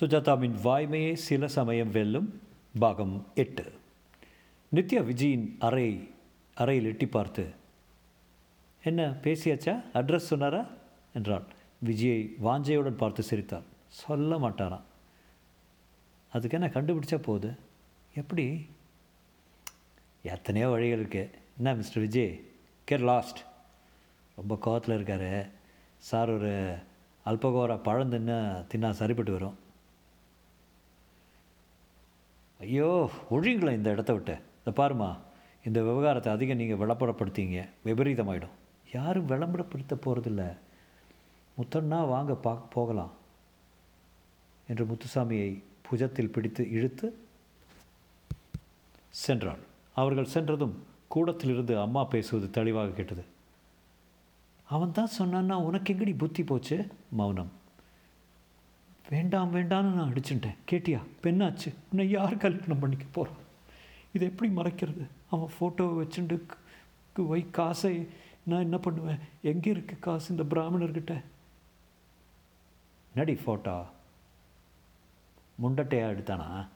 சுஜாதாவின் வாய்மையே சில சமயம் வெல்லும் பாகம் எட்டு. நித்யா விஜயின் அறை அறையில் எட்டி பார்த்து என்ன பேசியாச்சா? அட்ரஸ் சொன்னாரா? என்றாள் விஜயை வாஞ்சையுடன் பார்த்து சிரித்தார் சொல்ல மாட்டாராம் அதுக்கு என்ன கண்டுபிடிச்சா போகுது? எப்படி? எத்தனையோ வழிகள் இருக்கு. என்ன மிஸ்டர் விஜய்? Care last. ரொம்ப கோவத்தில் இருக்காரு. சார் ஒரு அல்பகோரா பழம் தின்னு தின்னா சரிப்பட்டு வரும். ஐயோ ஒழிங்களேன் இந்த இடத்த விட்டு. இந்த பாருமா இந்த விவகாரத்தை அதிகம் நீங்கள் விளம்பரப்படுத்திங்க. விபரீதமாயிடும். யாரும் விளம்பரப்படுத்த போகிறதில்ல முத்தன்னா வாங்க பா போகலாம். என்று முத்துசாமியை புஜத்தில் பிடித்து இழுத்து சென்றாள் அவர்கள் சென்றதும் கூடத்திலிருந்து அம்மா பேசுவது தெளிவாக கேட்டது. அவன் தான் சொன்னான்னா உனக்கு எங்கடி புத்தி போச்சு? மௌனம். வேண்டாம் வேண்டாம்னு நான் அடிச்சுட்டேன். கேட்டியா? பெண்ணாச்சு. உன்னை யார் கல்யாணம் பண்ணிக்க போகிறான் இதை எப்படி மறைக்கிறது? அவன் ஃபோட்டோவை வச்சுட்டு வை காசை நான் என்ன பண்ணுவேன்? எங்கே இருக்கு காசு இந்த பிராமணர்கிட்ட? நடி ஃபோட்டோ முண்டட்டையா எடுத்தானா?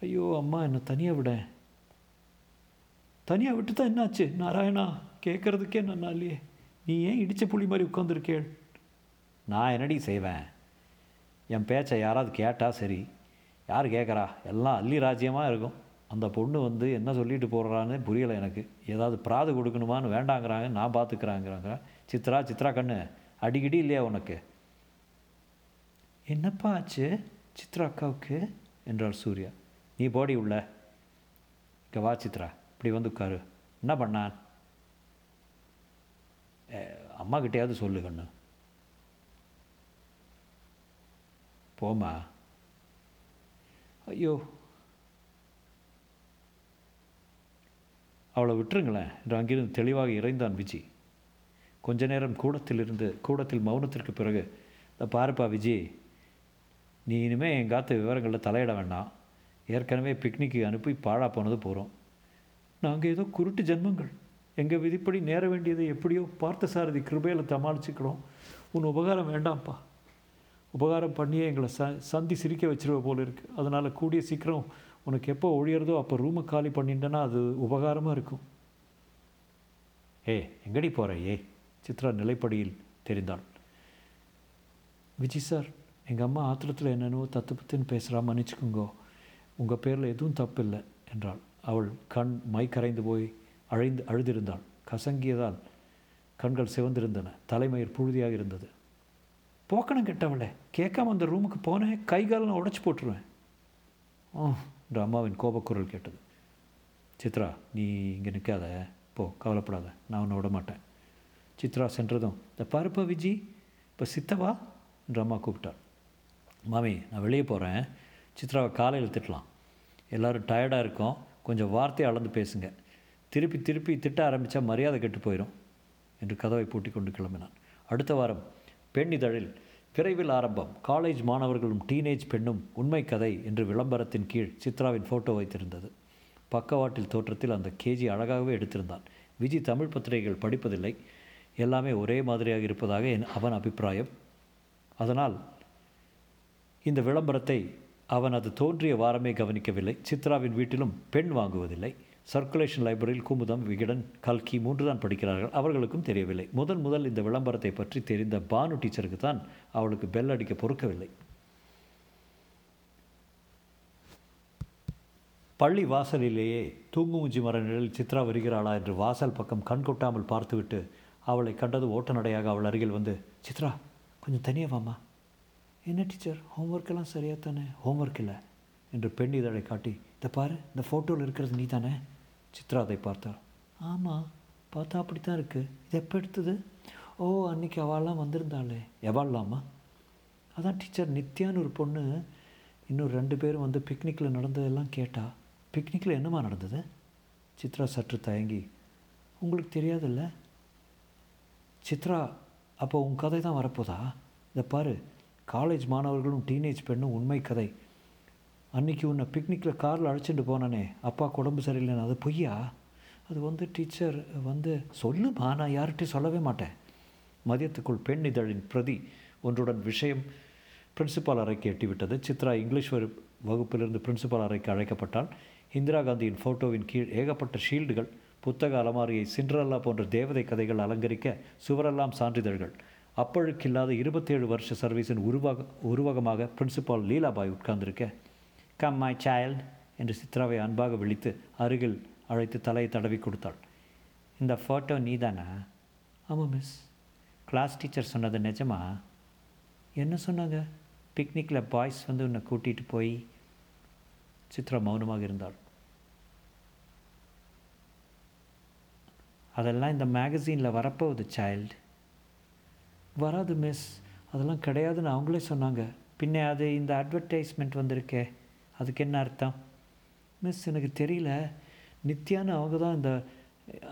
ஐயோ அம்மா என்னை தனியாக விட. தனியாக விட்டு தான் என்னாச்சு? நாராயணா கேட்குறதுக்கே நான் இல்லையே நீ ஏன் இடித்த புலி மாதிரி உட்காந்துருக்கேள் நான் என்னடி செய்வேன்? என் பேச்சை யாராவது கேட்டால் சரி. யார் கேட்குறா? எல்லாம் அள்ளி ராஜ்யமாக இருக்கும். அந்த பொண்ணு வந்து என்ன சொல்லிட்டு போடுறான்னு புரியலை எனக்கு. ஏதாவது பிராது கொடுக்கணுமான்னு வேண்டாங்கிறாங்க நான் பார்த்துக்கிறாங்கிறாங்க சித்ரா சித்ரா கண்ணு அடிக்கடி இல்லையா உனக்கு? என்னப்பா ஆச்சு? சித்ரா அக்காவுக்கு? என்றாள் சூர்யா. நீ போடி உள்ள. இங்கே வா சித்ரா. இப்படி வந்து உட்காரு. என்ன பண்ணான்? அம்மாக்கிட்டேயாவது அம்மா கிட்டேயாவது சொல்லு கண்ணு. போமா ஐயோ. அவளை விட்டுருங்களேன் என்று அங்கிருந்து தெளிவாக இறைந்தான் விஜி. கொஞ்ச நேரம் கூடத்திலிருந்து கூடத்தில் மௌனத்திற்கு பிறகு "இந்த பாருப்பா விஜி நீ இனிமேல் என் காத்த விவரங்களில் தலையிட வேண்டாம். ஏற்கனவே பிக்னிக்கு அனுப்பி பாழா போனது போகிறோம் நாங்கள் ஏதோ குருட்டு ஜென்மங்கள். எங்கள் விதிப்படி நேர வேண்டியதை எப்படியோ பார்த்த சாரதி கிருபையில் சமாளிச்சுக்கிறோம் உன் உபகாரம் வேண்டாம்ப்பா. உபகாரம் பண்ணியே எங்களை ச சந்தி சிரிக்க வச்சிருவ போல இருக்குது அதனால் கூடிய சீக்கிரம் உனக்கு எப்போ ஒழியறதோ அப்போ ரூமை காலி பண்ணிட்டேன்னா அது உபகாரமாக இருக்கும். ஏ எங்கடி போகிற ஏ சித்ரா நிலைப்படியில் தெரிந்தாள். விஜய் சார் எங்கள் அம்மா ஆத்திரத்தில் என்னென்னவோ தத்து பத்துன்னு பேசுகிறா மன்னிச்சுக்குங்கோ உங்கள் பேரில் எதுவும் தப்பில்லை என்றாள். அவள் கண் மை கரைந்து போய் அழைந்து அழுதிருந்தாள். கசங்கியதால் கண்கள் சிவந்திருந்தன. தலைமயிர் புழுதியாக இருந்தது. போக்கணும் கெட்டவளே கேட்காம அந்த ரூமுக்கு போனேன் கை காலெலாம் உடச்சி போட்டுருவேன். ஓ என்று அம்மாவின் கோபக்குரல் கேட்டது. சித்ரா நீ இங்கே நிற்காத போ கவலைப்படாத. நான் உன்னை விட மாட்டேன் சித்ரா சென்றதும் இந்த பாருப்பா விஜி இப்போ சித்தவா? என்று அம்மா கூப்பிட்டாள் மாமி நான் வெளியே போகிறேன் சித்ராவை காலையில் திட்டலாம். எல்லோரும் டயர்டாக இருக்கோம். கொஞ்சம் வார்த்தையை அளந்து பேசுங்க. திருப்பி திருப்பி திட்ட ஆரம்பித்தா மரியாதை கெட்டு போயிடும் என்று கதவை பூட்டி கொண்டு கிளம்பினான். அடுத்த வாரம் பெண் இதழில் விரைவில் ஆரம்பம். காலேஜ் மாணவர்களும் டீனேஜ் பெண்ணும் உண்மை கதை என்று விளம்பரத்தின் கீழ் சித்ராவின் ஃபோட்டோ வைத்திருந்தது. பக்கவாட்டில் தோற்றத்தில் அந்த கேஜி அழகாகவே எடுத்திருந்தான். விஜி தமிழ் பத்திரிகைகள் படிப்பதில்லை. எல்லாமே ஒரே மாதிரியாக இருப்பதாக என் அவன் அபிப்பிராயம். அதனால் இந்த விளம்பரத்தை அவன் அது தோன்றிய வாரமே கவனிக்கவில்லை. சித்ராவின் வீட்டிலும் பெண் வாங்குவதில்லை. சர்க்குலேஷன் லைப்ரரியில் குமுதம் விகடன் கல்கி மூன்று தான் படிக்கிறார்கள். அவர்களுக்கும் தெரியவில்லை. முதன் முதல் இந்த விளம்பரத்தை பற்றி தெரிந்த பானு டீச்சருக்கு தான் அவளுக்கு பெல் அடிக்க பொறுக்கவில்லை. பள்ளி வாசலிலேயே தூங்குமூஞ்சி மர நிழலில் சித்ரா வருகிறாளா என்று வாசல் பக்கம் கண் கொட்டாமல் பார்த்துவிட்டு அவளை கண்டது ஓட்ட நடையாக அவள் அருகில் வந்து சித்ரா கொஞ்சம் தனியாக வாமா என்ன டீச்சர்? ஹோம்ஒர்க்கெல்லாம் சரியாக தானே ஹோம்ஒர்க் இல்லை? என்று பெண் இதழை காட்டி இதை பாரு இந்த ஃபோட்டோவில் இருக்கிறது நீ தானே சித்ரா அதை பார்த்தாள். ஆமாம் பார்த்தா அப்படி தான் இருக்குது இது எப்போ எடுத்தது? ஓ அன்னைக்கு அவள்லாம் வந்திருந்தாளே. எவாள்லாமா? அதான் டீச்சர் நித்யான்னு ஒரு பொண்ணு இன்னும் ரெண்டு பேரும் வந்து பிக்னிக்கில் நடந்ததெல்லாம் கேட்டா பிக்னிக்கில் என்னம்மா நடந்தது? சித்ரா சற்று தயங்கி உங்களுக்கு தெரியாதுல்ல? சித்ரா அப்போ உன் கதை தான் வரப்போதா? இதை பாரு காலேஜ் மாணவர்களும் டீனேஜ் பெண்ணும் உண்மை கதை. அன்றைக்கி உன்னை பிக்னிக்கில் காரில் அழைச்சிட்டு போனானே. அப்பா உடம்பு சரியில்லைன்னு. அது பொய்யா? அது வந்து டீச்சர் வந்து சொல்லுமா நான் யார்கிட்டையும் சொல்லவே மாட்டேன். மதியத்துக்குள் பெண் இதழின் பிரதி ஒன்றுடன் விஷயம் பிரின்சிபால் அறைக்கு எட்டிவிட்டது. சித்ரா இங்கிலீஷ் வகுப்பிலிருந்து பிரின்சிபால் அறைக்கு அழைக்கப்பட்டால் இந்திரா காந்தியின் ஃபோட்டோவின் கீழ் ஏகப்பட்ட ஷீல்டுகள் புத்தக அலமாரியை சிண்ட்ரல்லா போன்ற தேவதை கதைகள் அலங்கரிக்க சுவரெல்லாம் சான்றிதழ்கள். அப்பழுக்கில்லாத இருபத்தேழு வருஷ சர்வீஸின் உருவாக உருவகமாக பிரின்சிபால் லீலாபாய் உட்கார்ந்திருக்க கம் மை சைல்ட் என்று சித்ராவை அன்பாக விழித்து அருகில் அழைத்து தலையை தடவி கொடுத்தாள். இந்த ஃபோட்டோ நீதானா? ஆமாம் மிஸ் கிளாஸ் டீச்சர் சொன்னது நிஜமா? என்ன சொன்னாங்க? பிக்னிக்கில் பாய்ஸ் வந்து உன்னை கூட்டிகிட்டு போய்? சித்ரா மௌனமாக இருந்தாள். அதெல்லாம் இந்த மேகசீனில் வரப்போகுது சைல்டு வராது மிஸ் அதெல்லாம் கிடையாதுன்னு அவங்களே சொன்னாங்க. பின்ன அது இந்த அட்வர்டைஸ்மெண்ட் வந்திருக்கே. அதுக்கு என்ன அர்த்தம்? மிஸ் எனக்கு தெரியல. நித்யான்னு அவங்க தான் இந்த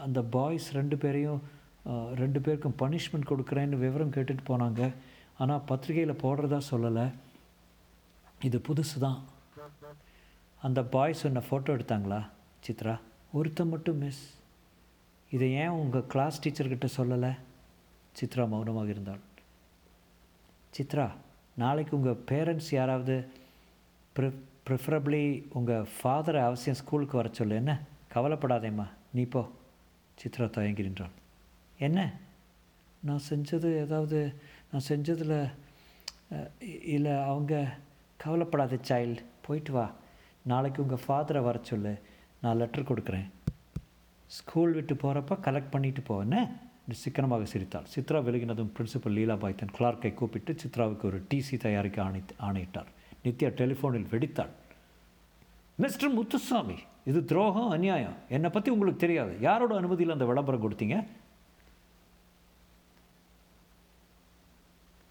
அந்த பாய்ஸ் ரெண்டு பேரையும் ரெண்டு பேருக்கும் பனிஷ்மெண்ட் கொடுக்குறேன்னு விவரம் கேட்டுட்டு போனாங்க. ஆனால் பத்திரிகையில் போடுறதா சொல்லலை. இது புதுசு தான். அந்த பாய்ஸ் உன்னை ஃபோட்டோ எடுத்தாங்களா சித்ரா? ஒருத்தன் மட்டும் மிஸ் இதை ஏன் உங்கள் கிளாஸ் டீச்சர்கிட்ட சொல்லலை? சித்ரா மௌனமாக இருந்தாள். சித்ரா நாளைக்கு உங்கள் பேரண்ட்ஸ் யாராவது ப்ரி ப்ரிஃபரபிளி உங்கள் ஃபாதரை அவசியம் ஸ்கூலுக்கு வர சொல்லு. என்ன? கவலைப்படாதேம்மா. நீ போ. சித்ரா தயங்கி என்ன? நான் செஞ்சது ஏதாவது நான் செஞ்சதில் இல்லை அவங்க கவலைப்படாத சைல்டு போயிட்டு வா. நாளைக்கு உங்கள் ஃபாதரை வர சொல்லு. நான் லெட்டர் கொடுக்குறேன். ஸ்கூல் விட்டு போகிறப்ப கலெக்ட் பண்ணிட்டு போவேன்னு என்ன? சிக்கனமாக சிரித்தாள். சித்ரா விலகினதும் பிரின்சிபல் லீலாபாய் தன் கிளார்க்கை கூப்பிட்டு சித்ராவுக்கு ஒரு டிசி தயாரிக்க ஆணை ஆணையிட்டார். நித்யா டெலிஃபோனில் வெடித்தாள். மிஸ்டர் முத்துசாமி இது துரோகம் அநியாயம்? என்னை பற்றி உங்களுக்கு தெரியாது. யாரோட அனுமதியில் அந்த விளம்பரம் கொடுத்தீங்க?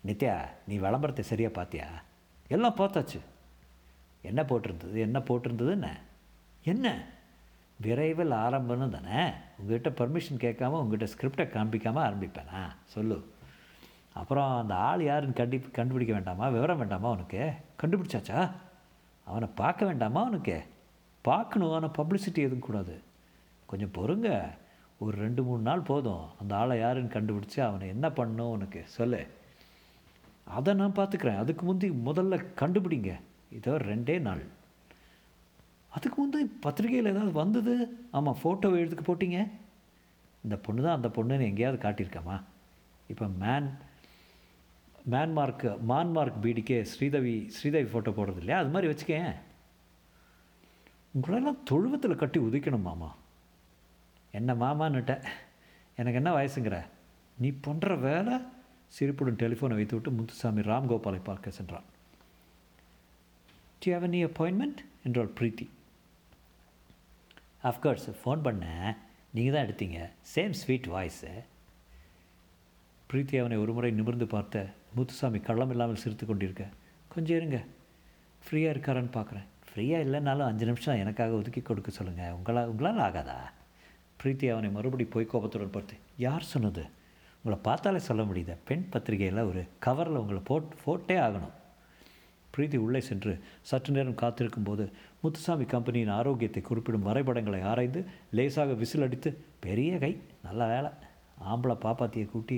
நித்யா நீ விளம்பரத்தை சரியாக பார்த்தியா எல்லாம் பார்த்தாச்சு. என்ன போட்டிருந்தது? என்ன போட்டிருந்தது? என்ன? என்ன? விரைவில் ஆரம்பம்னு தானே? உங்ககிட்ட பர்மிஷன் கேட்காம உங்ககிட்ட ஸ்கிரிப்டை காமிக்காமல் ஆரம்பிப்பேனா? சொல்லு. அப்புறம் அந்த ஆள் யாருன்னு கண்டி கண்டுபிடிக்க வேண்டாமா? விவரம் வேண்டாமா உனக்கு? கண்டுபிடிச்சாச்சா? அவனை பார்க்க வேண்டாமா அவனுக்கு பார்க்கணும் ஆனால் பப்ளிசிட்டி எதுவும் கூடாது. கொஞ்சம் பொறுங்க. ஒரு ரெண்டு மூணு நாள் போதும். அந்த ஆளை யாருன்னு கண்டுபிடிச்சி அவனை என்ன பண்ணும் உனக்கு? சொல்லு. அதை நான் பார்த்துக்கிறேன். அதுக்கு முந்தி முதல்ல கண்டுபிடிங்க. இதோ ரெண்டே நாள். அதுக்கு முந்தி பத்திரிகையில் ஏதாவது வந்தது? ஆமாம் ஃபோட்டோ எடுத்துக்கு போட்டிங்க. இந்த பொண்ணு தான் அந்த பொண்ணுன்னு எங்கேயாவது காட்டியிருக்காமா? இப்போ மேன் மேன்மார்க் மான்மார்க் பீடிக்கே ஸ்ரீதவி ஸ்ரீதவி ஃபோட்டோ போடுறது இல்லையா அது மாதிரி வச்சுக்கேன். உங்களெல்லாம் தொழுவத்தில் கட்டி உதிக்கணும் மாமா. என்ன மாமான்னுட்ட எனக்கு என்ன வயசுங்கிற? நீ பண்ணுற வேலை? சிரிப்புடன் டெலிஃபோனை வைத்துவிட்டு முத்துசாமி ராம்கோபாலை பார்க்க சென்றான். டி ஹவ் எனி அப்பாயின்மெண்ட் என்றாள் பிரீத்தி. அஃப்கோர்ஸ் ஃபோன் பண்ணேன். நீங்கள் தான் எடுத்தீங்க. சேம் ஸ்வீட் வாய்ஸு பிரீத்தி அவனை ஒருமுறை நிமிர்ந்து பார்த்த முத்துசாமி கள்ளம் இல்லாமல் சிரித்து கொண்டிருக்க கொஞ்சம் இருங்க. ஃப்ரீயாக இருக்காரான்னு பார்க்குறேன் ஃப்ரீயாக இல்லைனாலும் அஞ்சு நிமிஷம் எனக்காக ஒதுக்கி கொடுக்க சொல்லுங்கள் உங்களால் உங்களால் ஆகாதா? பிரீத்தி அவனை மறுபடி போய் கோபத்துடன் பார்த்து யார் சொன்னது? உங்களை பார்த்தாலே சொல்ல முடியுது. பெண் பத்திரிகையில் ஒரு கவரில் உங்களை போட் போட்டே ஆகணும். பிரீத்தி உள்ளே சென்று சற்று நேரம் காத்திருக்கும் போது முத்துசாமி கம்பெனியின் ஆரோக்கியத்தை குறிப்பிடும் வரைபடங்களை ஆராய்ந்து லேசாக விசில் அடித்து பெரிய கை நல்ல வேலை. ஆம்பளை பாப்பாத்தியை கூட்டி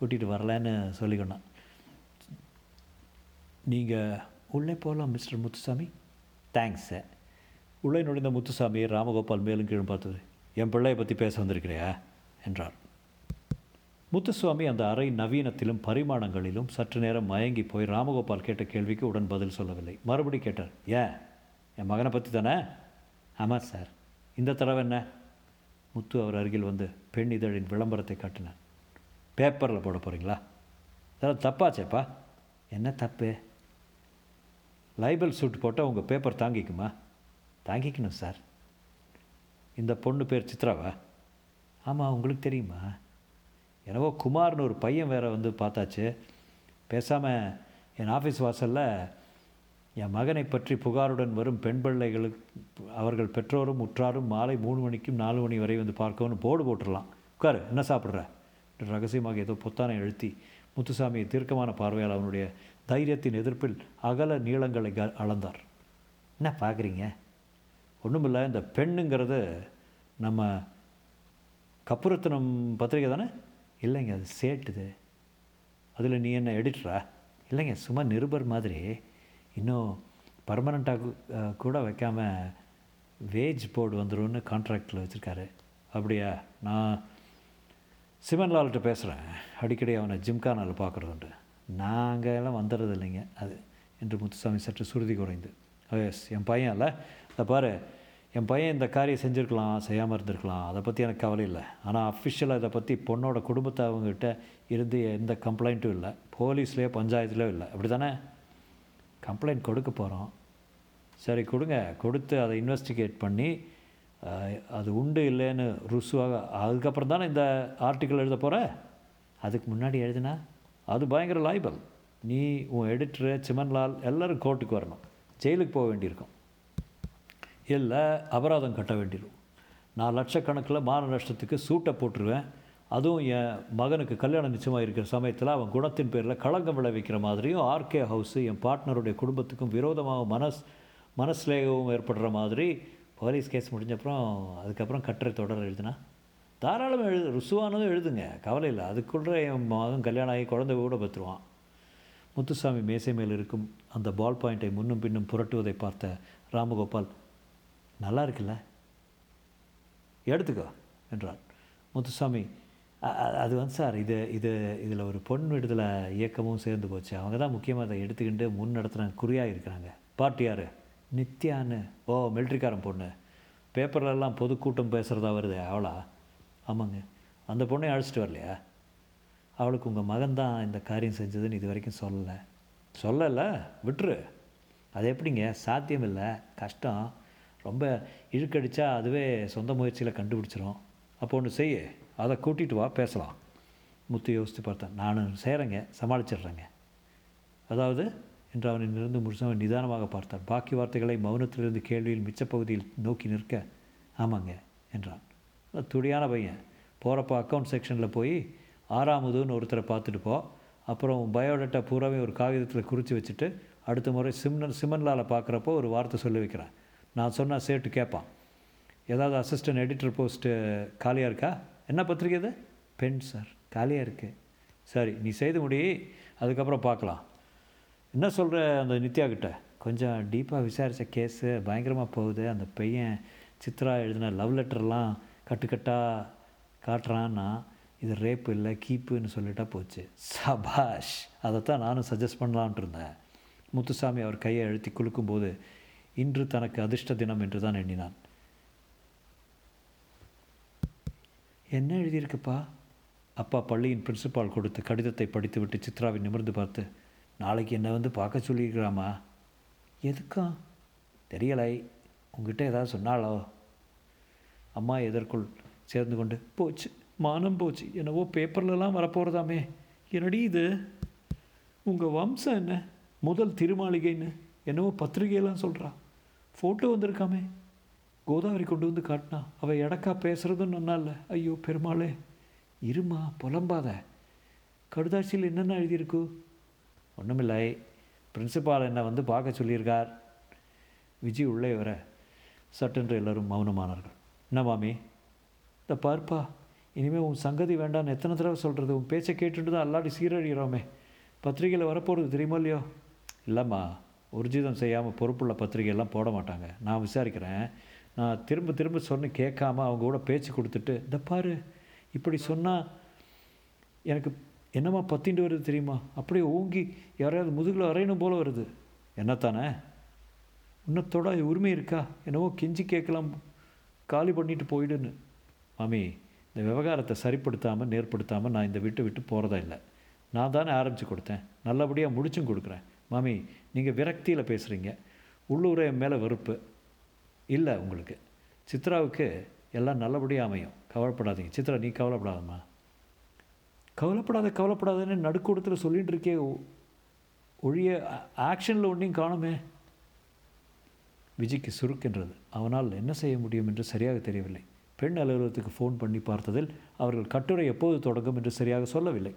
கூட்டிகிட்டு வரலன்னு சொல்லிக்கணும் நீங்கள் உள்ளே போகலாம் மிஸ்டர் முத்துசாமி. தேங்க்ஸ் சார் உள்ளே நுழைந்த முத்துசாமி ராமகோபால் மேலும் கீழும் பார்த்தது என் பிள்ளையை பற்றி பேச வந்திருக்கிறியா? என்றார். முத்துசுவாமி அந்த அறை நவீனத்திலும் பரிமாணங்களிலும் சற்று நேரம் மயங்கி போய் ராமகோபால் கேட்ட கேள்விக்கு உடன் பதில் சொல்லவில்லை. மறுபடி கேட்டார் ஏன்? என் மகனை பற்றி தானே? ஆமாம் சார் இந்த தடவை என்ன? முத்து அவர் அருகில் வந்து பெண் இதழின் விளம்பரத்தை காட்டினார். பேப்பரில் போட போகிறீங்களா அதெல்லாம் தப்பாச்சேப்பா. என்ன தப்பு? லைபல் சூட் போட்டால் உங்கள் பேப்பர் தாங்கிக்குமா? தாங்கிக்கணும் சார் இந்த பொண்ணு பேர் சித்ராவா? ஆமாம் உங்களுக்கு தெரியுமா? என்னவோ குமார்னு ஒரு பையன் வேற வந்து பார்த்தாச்சு. பேசாமல் என் ஆஃபீஸ் வாசலில் என் மகனை பற்றி புகாருடன் வரும் பெண் பிள்ளைகளுக்கு அவர்கள் பெற்றோரும் உற்றாரும் மாலை மூணு மணிக்கும் நாலு மணி வரை வந்து பார்க்கணும்னு போர்டு போட்டுடலாம். உட்காரு என்ன சாப்பிட்ற? ரகசியமாக ஏதோ பொத்தானை அழுத்தி முத்துசாமியை தீர்க்கமான பார்வையால் அவனுடைய தைரியத்தின் எதிர்ப்பில் அகல நீளங்களை க அளந்தார். என்ன பார்க்குறீங்க? ஒன்றுமில்ல இந்த பெண்ணுங்கிறது நம்ம கப்புரத்தனம் பத்திரிக்கை தானே? இல்லைங்க அது சேட்டுது. அதில் நீ என்ன எடிட்டரா? இல்லைங்க சும்மா நிருபர் மாதிரி. இன்னும் பர்மனண்ட்டாக கூட வைக்காமல் வேஜ் போர்டு வந்துரும்னு கான்ட்ராக்டில் வச்சுருக்காரு. அப்படியா? நான் சிவன்லால்கிட்ட பேசுகிறேன் அடிக்கடி அவனை ஜிம்கானால் பார்க்குறது உண்டு எல்லாம் வந்துடுறது இல்லைங்க. அது என்று முத்துசாமி சற்று சுருதி குறைந்து. எஸ் என் பையன் இல்லை. அதை பாரு என் பையன் இந்த காரியம் செஞ்சுருக்கலாம் செய்யாமல் இருந்திருக்கலாம். அதை பற்றி எனக்கு கவலை இல்லை. ஆனால் அஃபிஷியலாக இதை பற்றி பொண்ணோட குடும்பத்தை அவங்ககிட்ட இருந்து எந்த கம்ப்ளைண்ட்டும் இல்லை. போலீஸ்லேயோ பஞ்சாயத்துலேயோ இல்லை. அப்படி தானே கம்ப்ளைண்ட் கொடுக்க போகிறோம் சரி கொடுங்க. கொடுத்து அதை இன்வெஸ்டிகேட் பண்ணி அது உண்டு இல்லைன்னு ருசுவாக அதுக்கப்புறம் தானே இந்த ஆர்டிக்கிள் எழுத போகிற அதுக்கு முன்னாடி எழுதினா அது பயங்கர லாய்பல் நீ உன் எடிட்டரு சிமன்லால் எல்லோரும் கோர்ட்டுக்கு வரணும். ஜெயிலுக்கு போக வேண்டியிருக்கும். இல்லை அபராதம் கட்ட வேண்டியிருக்கும். நான் லட்சக்கணக்கில் மான நஷ்டத்துக்கு சூட்டை போட்டுருவேன். அதுவும் என் மகனுக்கு கல்யாணம் நிச்சயமாக இருக்கிற சமயத்தில் அவன் குணத்தின் பேரில் களங்கம் விளைவிக்கிற மாதிரியும் ஆர்கே ஹவுஸு என் பார்ட்னருடைய குடும்பத்துக்கும் விரோதமாக மனஸ் மனஸ்லேகவும் ஏற்படுற மாதிரி போலீஸ் கேஸ் முடிஞ்சப்புறம் அதுக்கப்புறம் கட்டுரை தொடர் எழுதுனா? தாராளமாக எழுது ருசுவானதும் எழுதுங்க கவலை இல்லை. அதுக்குள்ளே என் மகன் கல்யாணம் ஆகி குழந்தை கூட பத்துருவான் முத்துசாமி மேசை மேல் இருக்கும் அந்த பால் பாயிண்ட்டை முன்னும் பின்னும் புரட்டுவதை பார்த்த ராமகோபால் நல்லா இருக்குல்ல? எடுத்துக்கோ என்றார் முத்துசாமி அது வந்து சார் இது இது இதில் ஒரு பொன் விடுதலை இயக்கமும் சேர்ந்து போச்சு. அவங்க தான் முக்கியமாக அதை எடுத்துக்கிட்டு முன் நடத்துகிறாங்க குறியாக இருக்கிறாங்க பார்ட்டி யார்? நித்யான்னு ஓ மிலிட்ரிக்காரன் பொண்ணு. பேப்பர்லலாம் பொதுக்கூட்டம் பேசுகிறதா வருது அவளா? ஆமாங்க. அந்த பொண்ணை அழைச்சிட்டு வரலையா? அவளுக்கு உங்கள் மகன் தான் இந்த காரியம் செஞ்சதுன்னு இது வரைக்கும் சொல்லலை. சொல்லலை? விட்டுரு. அது எப்படிங்க? சாத்தியம் இல்லை. கஷ்டம். ரொம்ப இழுக்கடிச்சா அதுவே சொந்த முயற்சியில் கண்டுபிடிச்சிரும். அப்போ ஒன்று செய்ய. அதை கூட்டிகிட்டு வா பேசலாம். முத்து யோசித்து பார்த்தேன். நான் செய்கிறேங்க சமாளிச்சிடுறேங்க. அதாவது என்று அவனிலிருந்து முழுசாக நிதானமாக பார்த்தான். பாக்கி வார்த்தைகளை மௌனத்திலிருந்து கேள்வியில் மிச்சப்பகுதியில் நோக்கி நிற்க ஆமாங்க என்றான். துடியான பையன். போகிறப்ப அக்கௌண்ட் செக்ஷனில் போய் ஆறாமுதுன்னு ஒருத்தரை பார்த்துட்டு போ. அப்புறம் பயோடேட்டா பூராவே ஒரு காகிதத்தில் குறித்து வச்சுட்டு அடுத்த முறை சிம்னன் சிமன்லால் பார்க்குறப்போ ஒரு வார்த்தை சொல்லி வைக்கிறேன். நான் சொன்னால் சேட்டு கேட்பான் ஏதாவது அசிஸ்டன்ட் எடிட்டர் போஸ்ட்டு காலியாக இருக்கா? என்ன பத்திரிக்கை இது? பெண் சார் காலியாக இருக்குது சரி நீ செய்து முடி. அதுக்கப்புறம் பார்க்கலாம் என்ன சொல்கிற அந்த நித்யா கிட்ட? கொஞ்சம் டீப்பாக விசாரித்த கேஸு பயங்கரமாக போகுது. அந்த பையன் சித்ரா எழுதின லவ் லெட்டர்லாம் கட்டுக்கட்டாக காட்டுறான்னா இது ரேப் இல்லை கீப்புன்னு சொல்லிட்டா போச்சு. சபாஷ் அதைத்தான் நானும் சஜஸ்ட் பண்ணலான்ட்டு இருந்தேன். முத்துசாமி அவர் கையை அழுத்தி குலுக்கும்போது இன்று தனக்கு அதிர்ஷ்ட தினம் என்று தான் எண்ணினான். என்ன எழுதியிருக்குப்பா? அப்பா பள்ளியின் பிரின்சிபால் கொடுத்த கடிதத்தை படித்துவிட்டு சித்ராவை நிமிர்ந்து பார்த்து நாளைக்கு என்னை வந்து பார்க்க சொல்லியிருக்கிறாமா? எதுக்கா? தெரியலை. உங்ககிட்ட ஏதாவது சொன்னாலோ அம்மா எதற்குள் சேர்ந்து கொண்டு போச்சு மானம் போச்சு. என்னவோ பேப்பர்லலாம் வரப்போகிறதாமே என்னடி இது? உங்கள் வம்சம் என்ன? முதல் திருமாளிகைன்னு என்னவோ பத்திரிகையெல்லாம் சொல்கிறா ஃபோட்டோ வந்திருக்காமே. கோதாவரி கொண்டு வந்து காட்டினா அவள் எடக்கா பேசுகிறதும் நல்லா இல்லை ஐயோ பெருமாளே இருமா புலம்பாத. கடுதாட்சியில் என்னென்ன எழுதியிருக்கு? ஒன்றுமில்லை பிரின்சிபால் என்னை வந்து பார்க்க சொல்லியிருக்கார். விஜய் உள்ளே வர. சட்டென்று எல்லாரும் மௌனமானார்கள். என்ன மாமி? இந்த பார்ப்பா இனிமேல் உன் சங்கதி வேண்டான்னு எத்தனை தடவை சொல்கிறது உன் பேச்சை கேட்டுட்டு தான் அல்லாடி சீரழிகிறோமே பத்திரிகையில் வரப்போகிறது தெரியுமோ இல்லையோ? இல்லைம்மா உர்ஜிதம் செய்யாமல் பொறுப்புள்ள பத்திரிகையெல்லாம் போட மாட்டாங்க. நான் விசாரிக்கிறேன். நான் திரும்ப திரும்ப சொன்னு கேட்காம அவங்க கூட பேச்சு கொடுத்துட்டு இந்த பாரு இப்படி சொன்னால் எனக்கு என்னம்மா பத்திண்டு வருது தெரியுமா? அப்படியே ஓங்கி யாரையாவது முதுகில் அரையணும் போல் வருது. என்னத்தானே? இன்னத்தோட உரிமை இருக்கா? என்னவோ கெஞ்சி கேட்கலாம். காலி பண்ணிட்டு போயிடுன்னு. மாமி இந்த விவகாரத்தை சரிப்படுத்தாமல் நேர்படுத்தாமல் நான் இந்த வீட்டை விட்டு போகிறதா இல்லை. நான் தானே ஆரம்பித்து கொடுத்தேன். நல்லபடியாக முடிச்சும் கொடுக்குறேன். மாமி நீங்கள் விரக்தியில் பேசுகிறீங்க உள்ளூரே மேலே வெறுப்பு. இல்லை உங்களுக்கு. சித்ராவுக்கு எல்லாம் நல்லபடியாக அமையும். கவலைப்படாதீங்க. சித்ரா நீ கவலைப்படாதம்மா. கவலைப்படாத கவலைப்படாதன்னு நடுக்கூடத்தில் சொல்லிகிட்டு இருக்கே ஒ- ஒழிய ஆக்ஷனில் ஒன்றையும் காணுமே. விஜய்க்கு சுருக்கென்றது. அவனால் என்ன செய்ய முடியும் என்று சரியாக தெரியவில்லை. பெண் அலுவலகத்துக்கு ஃபோன் பண்ணி பார்த்ததில் அவர்கள் கட்டுரை எப்போது தொடங்கும் என்று சரியாக சொல்லவில்லை.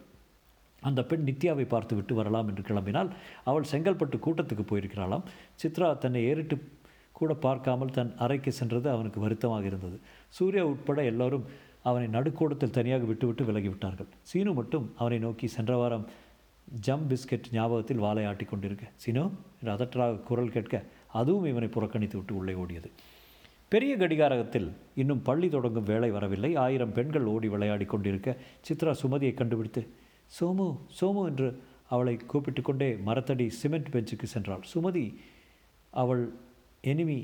அந்த பெண் நித்யாவை பார்த்துவிட்டு வரலாம் என்று கிளம்பினால் அவள் செங்கல்பட்டு கூட்டத்துக்கு போயிருக்கிறாளாம். சித்ரா தன்னை ஏறிட்டு கூட பார்க்காமல் தன் அறைக்கு சென்றது அவனுக்கு வருத்தமாக இருந்தது. சூர்யா உட்பட எல்லோரும் அவனை நடுக்கூடத்தில் தனியாக விட்டுவிட்டு விலகிவிட்டார்கள். சீனு மட்டும் அவனை நோக்கி சென்ற வாரம் ஜம் பிஸ்கெட் ஞாபகத்தில் வாழை ஆட்டி கொண்டிருக்க. சீனோ என்று அதற்றாக குரல் கேட்க அதுவும் இவனை புறக்கணித்து விட்டு உள்ளே ஓடியது. பெரிய கடிகாரத்தில் இன்னும் பள்ளி தொடங்கும் வேலை வரவில்லை. ஆயிரம் பெண்கள் ஓடி விளையாடி கொண்டிருக்க சித்ரா சுமதியை கண்டுபிடித்து சோமு சோமு என்று அவளை கூப்பிட்டு கொண்டே மரத்தடி சிமெண்ட் பெஞ்சுக்கு சென்றாள். சுமதி அவள் எனிமி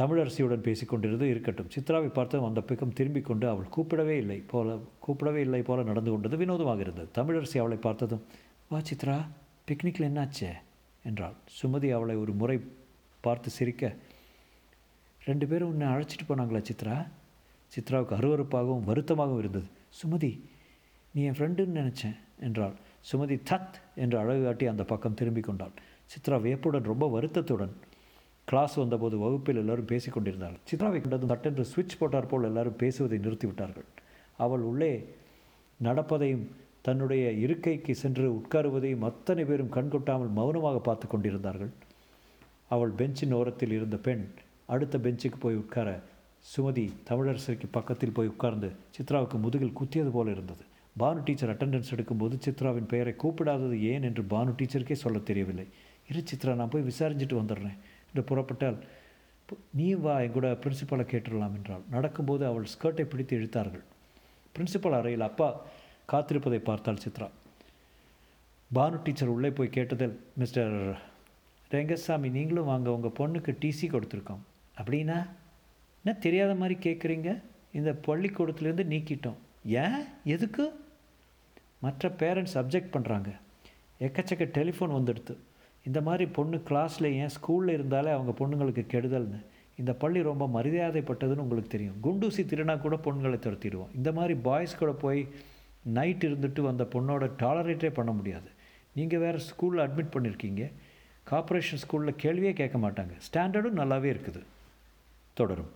தமிழரசியுடன் பேசிக்கொண்டிருந்து இருக்கட்டும். சித்ராவை பார்த்து அந்த பக்கம் திரும்பிக் கொண்டு அவள் கூப்பிடவே இல்லை போல கூப்பிடவே இல்லை போல நடந்து கொண்டது வினோதமாக இருந்தது. தமிழரசி அவளை பார்த்ததும் வா சித்ரா பிக்னிக்கில் என்னாச்சே? என்றாள். சுமதி அவளை ஒரு முறை பார்த்து சிரிக்க ரெண்டு பேரும் உன்னை அழைச்சிட்டு போனாங்களா சித்ரா? சித்ராவுக்கு அருவருப்பாகவும் வருத்தமாகவும் இருந்தது. சுமதி நீ என் ஃப்ரெண்டுன்னு நினச்சேன் என்றாள். சுமதி தத் என்று அழகு காட்டி அந்த பக்கம் திரும்பிக் கொண்டாள். சித்ரா வியப்புடன் ரொம்ப வருத்தத்துடன் கிளாஸ் வந்தபோது வகுப்பில் எல்லாரும் பேசிக் கொண்டிருந்தாள் சித்ராவை கண்டதும் சட்டென்று சுவிட்ச் போட்டார் போல் எல்லாரும் பேசுவதை நிறுத்திவிட்டார்கள். அவள் உள்ளே நடப்பதையும் தன்னுடைய இருக்கைக்கு சென்று உட்காருவதையும் அத்தனை பேரும் கண்கொட்டாமல் மௌனமாக பார்த்து கொண்டிருந்தார்கள். அவள் பெஞ்சின் ஓரத்தில் இருந்த பெண் அடுத்த பெஞ்சுக்கு போய் உட்கார சுமதி தமிழரசருக்கு பக்கத்தில் போய் உட்கார்ந்து சித்ராவுக்கு முதுகில் குத்தியது போல இருந்தது. பானு டீச்சர் அட்டெண்டன்ஸ் எடுக்கும்போது சித்ராவின் பெயரை கூப்பிடாதது ஏன் என்று பானு டீச்சருக்கே சொல்ல தெரியவில்லை. இரு சித்ரா நான் போய் விசாரிச்சுட்டு வந்துடுறேன். என்று புறப்பட்டால் நீ வா எங்கூட கூட பிரின்சிபாலை கேட்டுடலாம் என்றாள். நடக்கும்போது அவள் ஸ்கர்ட்டை பிடித்து இழுத்தார்கள். பிரின்சிபல் அறையில் அப்பா காத்திருப்பதை பார்த்தாள் சித்ரா. பானு டீச்சர் உள்ளே போய் கேட்டதில் மிஸ்டர் ரெங்கசாமி நீங்களும் வாங்க உங்கள் பொண்ணுக்கு டிசி கொடுத்துருக்கோம். அப்படின்னா? என்ன தெரியாத மாதிரி கேட்குறீங்க? இந்த பள்ளிக்கூடத்துலேருந்து நீக்கிட்டோம். ஏன்? எதுக்கு? மற்ற பேரண்ட்ஸ் அப்ஜெக்ட் பண்ணுறாங்க எக்கச்சக்க டெலிஃபோன் வந்துடுது இந்த மாதிரி பொண்ணு கிளாஸில் ஏன் ஸ்கூலில் இருந்தாலே அவங்க பொண்ணுங்களுக்கு கெடுதல்னு? இந்த பள்ளி ரொம்ப மரியாதைப்பட்டதுன்னு உங்களுக்கு தெரியும். குண்டூசி திருனா கூட பொண்ணுங்களை துரத்திடுவோம். இந்த மாதிரி பாய்ஸ் கூட போய் நைட் இருந்துட்டு வந்த பொண்ணோட டாலரேட்டே பண்ண முடியாது. நீங்கள் வேறு ஸ்கூலில் அட்மிட் பண்ணியிருக்கீங்க கார்ப்பரேஷன் ஸ்கூலில் கேள்வியே கேட்க மாட்டாங்க. ஸ்டாண்டர்டும் நல்லாவே இருக்குது. தொடரும்.